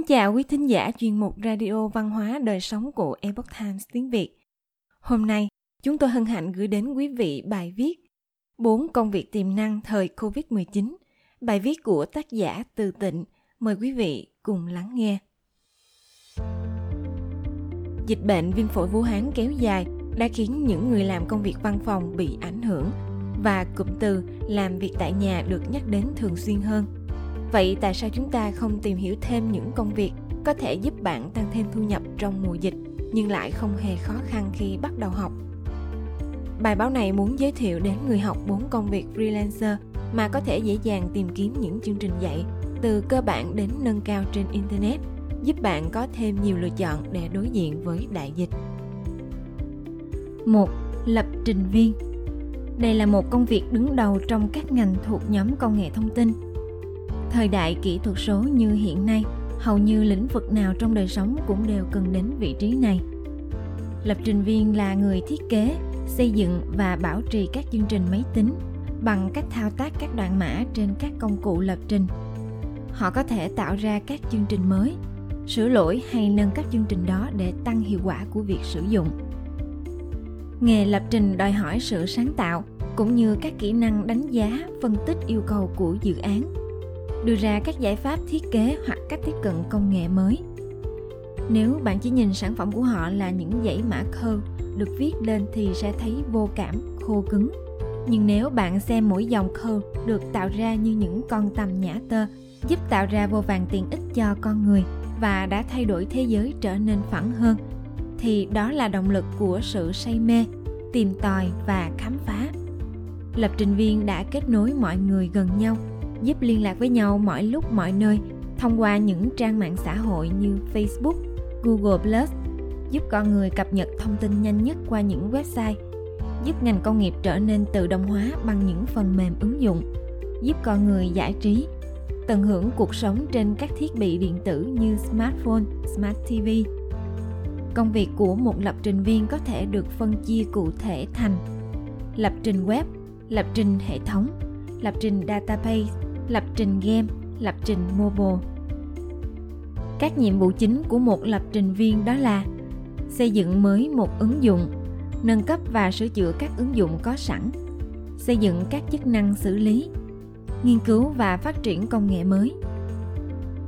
Kính chào quý thính giả chuyên mục Radio Văn hóa Đời sống của Epoch Times tiếng Việt. Hôm nay, chúng tôi hân hạnh gửi đến quý vị bài viết bốn công việc tiềm năng thời Covid-19. Bài viết của tác giả Từ Tịnh. Mời quý vị cùng lắng nghe. Dịch bệnh viêm phổi Vũ Hán kéo dài đã khiến những người làm công việc văn phòng bị ảnh hưởng và cụm từ làm việc tại nhà được nhắc đến thường xuyên hơn – Vậy tại sao chúng ta không tìm hiểu thêm những công việc có thể giúp bạn tăng thêm thu nhập trong mùa dịch nhưng lại không hề khó khăn khi bắt đầu học? Bài báo này muốn giới thiệu đến người học 4 công việc freelancer mà có thể dễ dàng tìm kiếm những chương trình dạy từ cơ bản đến nâng cao trên internet, giúp bạn có thêm nhiều lựa chọn để đối diện với đại dịch. 1. Lập trình viên Đây là một công việc đứng đầu trong các ngành thuộc nhóm công nghệ thông tin Thời đại kỹ thuật số như hiện nay, hầu như lĩnh vực nào trong đời sống cũng đều cần đến vị trí này. Lập trình viên là người thiết kế, xây dựng và bảo trì các chương trình máy tính bằng cách thao tác các đoạn mã trên các công cụ lập trình. Họ có thể tạo ra các chương trình mới, sửa lỗi hay nâng cấp chương trình đó để tăng hiệu quả của việc sử dụng. Nghề lập trình đòi hỏi sự sáng tạo cũng như các kỹ năng đánh giá, phân tích yêu cầu của dự án đưa ra các giải pháp thiết kế hoặc cách tiếp cận công nghệ mới. Nếu bạn chỉ nhìn sản phẩm của họ là những dãy mã code được viết lên thì sẽ thấy vô cảm, khô cứng. Nhưng nếu bạn xem mỗi dòng code được tạo ra như những con tầm nhã tơ, giúp tạo ra vô vàng tiện ích cho con người và đã thay đổi thế giới trở nên phẳng hơn, thì đó là động lực của sự say mê, tìm tòi và khám phá. Lập trình viên đã kết nối mọi người gần nhau giúp liên lạc với nhau mọi lúc mọi nơi thông qua những trang mạng xã hội như Facebook, Google Plus, giúp con người cập nhật thông tin nhanh nhất qua những website, giúp ngành công nghiệp trở nên tự động hóa bằng những phần mềm ứng dụng, giúp con người giải trí, tận hưởng cuộc sống trên các thiết bị điện tử như smartphone, smart TV. Công việc của một lập trình viên có thể được phân chia cụ thể thành lập trình web, lập trình hệ thống, lập trình database, lập trình game, lập trình mobile. Các nhiệm vụ chính của một lập trình viên đó là xây dựng mới một ứng dụng, nâng cấp và sửa chữa các ứng dụng có sẵn, xây dựng các chức năng xử lý, nghiên cứu và phát triển công nghệ mới.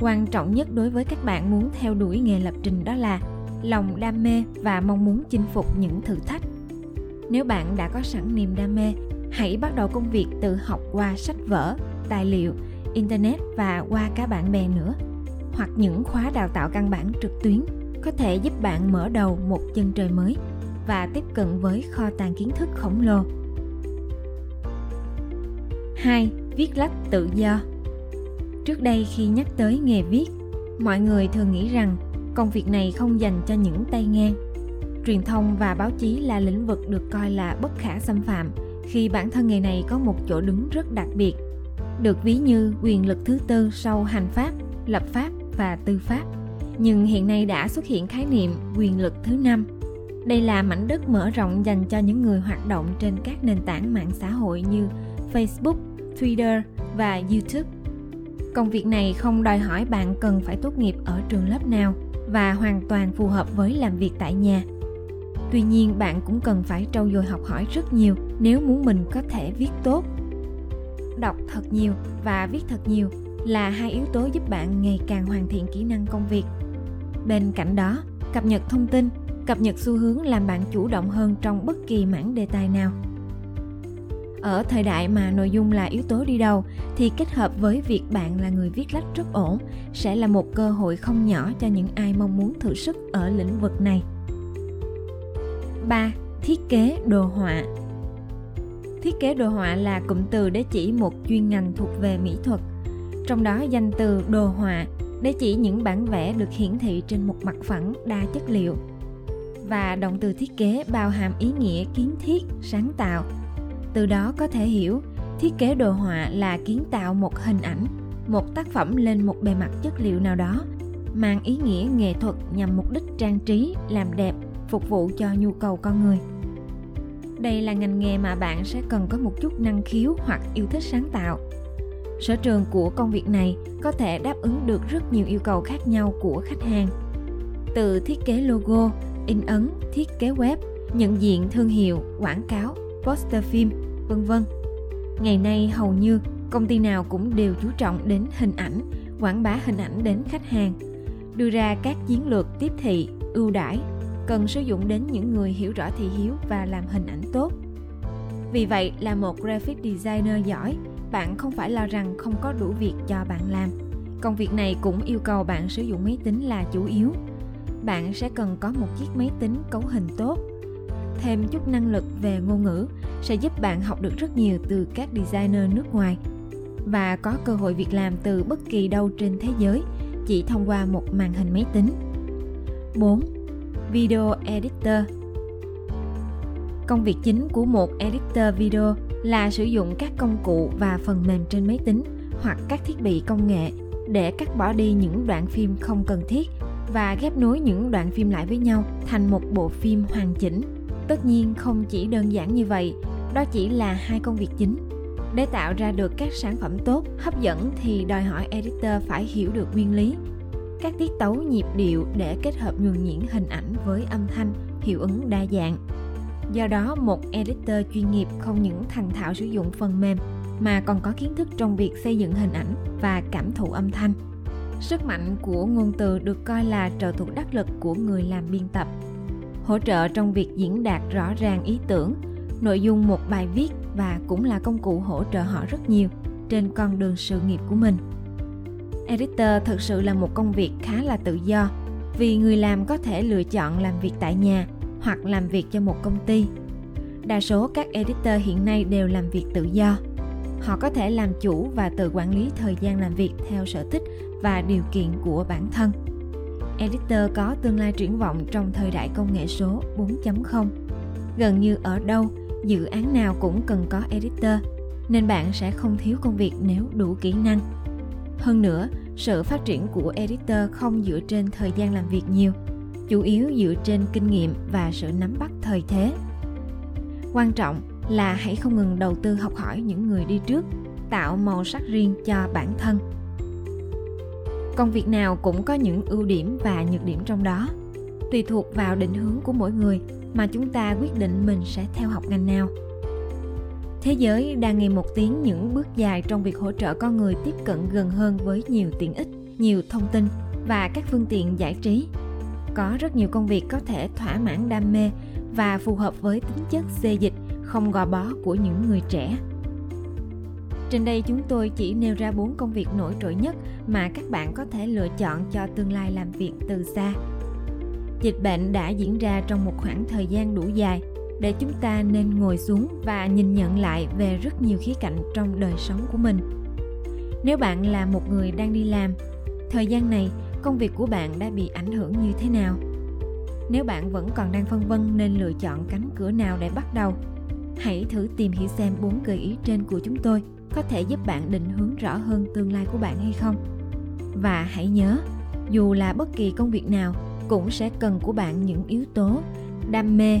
Quan trọng nhất đối với các bạn muốn theo đuổi nghề lập trình đó là lòng đam mê và mong muốn chinh phục những thử thách. Nếu bạn đã có sẵn niềm đam mê, hãy bắt đầu công việc từ học qua sách vở tài liệu, internet và qua cả bạn bè nữa. Hoặc những khóa đào tạo căn bản trực tuyến có thể giúp bạn mở đầu một chân trời mới và tiếp cận với kho tàng kiến thức khổng lồ. 2. Viết lách tự do Trước đây khi nhắc tới nghề viết, mọi người thường nghĩ rằng công việc này không dành cho những tay ngang. Truyền thông và báo chí là lĩnh vực được coi là bất khả xâm phạm khi bản thân nghề này có một chỗ đứng rất đặc biệt được ví như quyền lực thứ tư sau hành pháp, lập pháp và tư pháp. Nhưng hiện nay đã xuất hiện khái niệm quyền lực thứ năm. Đây là mảnh đất mở rộng dành cho những người hoạt động trên các nền tảng mạng xã hội như Facebook, Twitter và YouTube. Công việc này không đòi hỏi bạn cần phải tốt nghiệp ở trường lớp nào và hoàn toàn phù hợp với làm việc tại nhà. Tuy nhiên bạn cũng cần phải trau dồi học hỏi rất nhiều nếu muốn mình có thể viết tốt đọc thật nhiều và viết thật nhiều là hai yếu tố giúp bạn ngày càng hoàn thiện kỹ năng công việc. Bên cạnh đó, cập nhật thông tin, cập nhật xu hướng làm bạn chủ động hơn trong bất kỳ mảng đề tài nào. Ở thời đại mà nội dung là yếu tố đi đầu, thì kết hợp với việc bạn là người viết lách rất ổn sẽ là một cơ hội không nhỏ cho những ai mong muốn thử sức ở lĩnh vực này. 3. Thiết kế đồ họa. Thiết kế đồ họa là cụm từ để chỉ một chuyên ngành thuộc về mỹ thuật. Trong đó danh từ đồ họa để chỉ những bản vẽ được hiển thị trên một mặt phẳng đa chất liệu. Và động từ thiết kế bao hàm ý nghĩa kiến thiết, sáng tạo. Từ đó có thể hiểu, thiết kế đồ họa là kiến tạo một hình ảnh, một tác phẩm lên một bề mặt chất liệu nào đó, mang ý nghĩa nghệ thuật nhằm mục đích trang trí, làm đẹp, phục vụ cho nhu cầu con người đây là ngành nghề mà bạn sẽ cần có một chút năng khiếu hoặc yêu thích sáng tạo. Sở trường của công việc này có thể đáp ứng được rất nhiều yêu cầu khác nhau của khách hàng. Từ thiết kế logo, in ấn, thiết kế web, nhận diện thương hiệu, quảng cáo, poster phim, vân vân. Ngày nay hầu như công ty nào cũng đều chú trọng đến hình ảnh, quảng bá hình ảnh đến khách hàng, đưa ra các chiến lược tiếp thị, ưu đãi cần sử dụng đến những người hiểu rõ thị hiếu và làm hình ảnh tốt vì vậy là một graphic designer giỏi, bạn không phải lo rằng không có đủ việc cho bạn làm công việc này cũng yêu cầu bạn sử dụng máy tính là chủ yếu bạn sẽ cần có một chiếc máy tính cấu hình tốt thêm chút năng lực về ngôn ngữ sẽ giúp bạn học được rất nhiều từ các designer nước ngoài và có cơ hội việc làm từ bất kỳ đâu trên thế giới chỉ thông qua một màn hình máy tính. 4. Video Editor Công việc chính của một editor video là sử dụng các công cụ và phần mềm trên máy tính hoặc các thiết bị công nghệ để cắt bỏ đi những đoạn phim không cần thiết và ghép nối những đoạn phim lại với nhau thành một bộ phim hoàn chỉnh. Tất nhiên không chỉ đơn giản như vậy, đó chỉ là hai công việc chính. Để tạo ra được các sản phẩm tốt, hấp dẫn thì đòi hỏi editor phải hiểu được nguyên lý, các tiết tấu nhịp điệu để kết hợp nhuần nhuyễn hình ảnh với âm thanh, hiệu ứng đa dạng. Do đó, một editor chuyên nghiệp không những thành thạo sử dụng phần mềm mà còn có kiến thức trong việc xây dựng hình ảnh và cảm thụ âm thanh. Sức mạnh của ngôn từ được coi là trợ thủ đắc lực của người làm biên tập, hỗ trợ trong việc diễn đạt rõ ràng ý tưởng, nội dung một bài viết và cũng là công cụ hỗ trợ họ rất nhiều trên con đường sự nghiệp của mình. Editor thực sự là một công việc khá là tự do vì người làm có thể lựa chọn làm việc tại nhà hoặc làm việc cho một công ty. Đa số các editor hiện nay đều làm việc tự do. Họ có thể làm chủ và tự quản lý thời gian làm việc theo sở thích và điều kiện của bản thân. Editor có tương lai triển vọng trong thời đại công nghệ số 4.0. Gần như ở đâu, dự án nào cũng cần có editor, nên bạn sẽ không thiếu công việc nếu đủ kỹ năng. Hơn nữa, sự phát triển của editor không dựa trên thời gian làm việc nhiều chủ yếu dựa trên kinh nghiệm và sự nắm bắt thời thế. Quan trọng là hãy không ngừng đầu tư học hỏi những người đi trước tạo màu sắc riêng cho bản thân. Công việc nào cũng có những ưu điểm và nhược điểm trong đó. Tùy thuộc vào định hướng của mỗi người mà chúng ta quyết định mình sẽ theo học ngành nào thế giới đang ngày một tiến những bước dài trong việc hỗ trợ con người tiếp cận gần hơn với nhiều tiện ích, nhiều thông tin và các phương tiện giải trí. Có rất nhiều công việc có thể thỏa mãn đam mê và phù hợp với tính chất xê dịch, không gò bó của những người trẻ. Trên đây chúng tôi chỉ nêu ra bốn công việc nổi trội nhất mà các bạn có thể lựa chọn cho tương lai làm việc từ xa. Dịch bệnh đã diễn ra trong một khoảng thời gian đủ dài để chúng ta nên ngồi xuống và nhìn nhận lại về rất nhiều khía cạnh trong đời sống của mình. Nếu bạn là một người đang đi làm, thời gian này công việc của bạn đã bị ảnh hưởng như thế nào nếu bạn vẫn còn đang phân vân nên lựa chọn cánh cửa nào để bắt đầu hãy thử tìm hiểu xem bốn gợi ý trên của chúng tôi có thể giúp bạn định hướng rõ hơn tương lai của bạn hay không và hãy nhớ dù là bất kỳ công việc nào cũng sẽ cần của bạn những yếu tố đam mê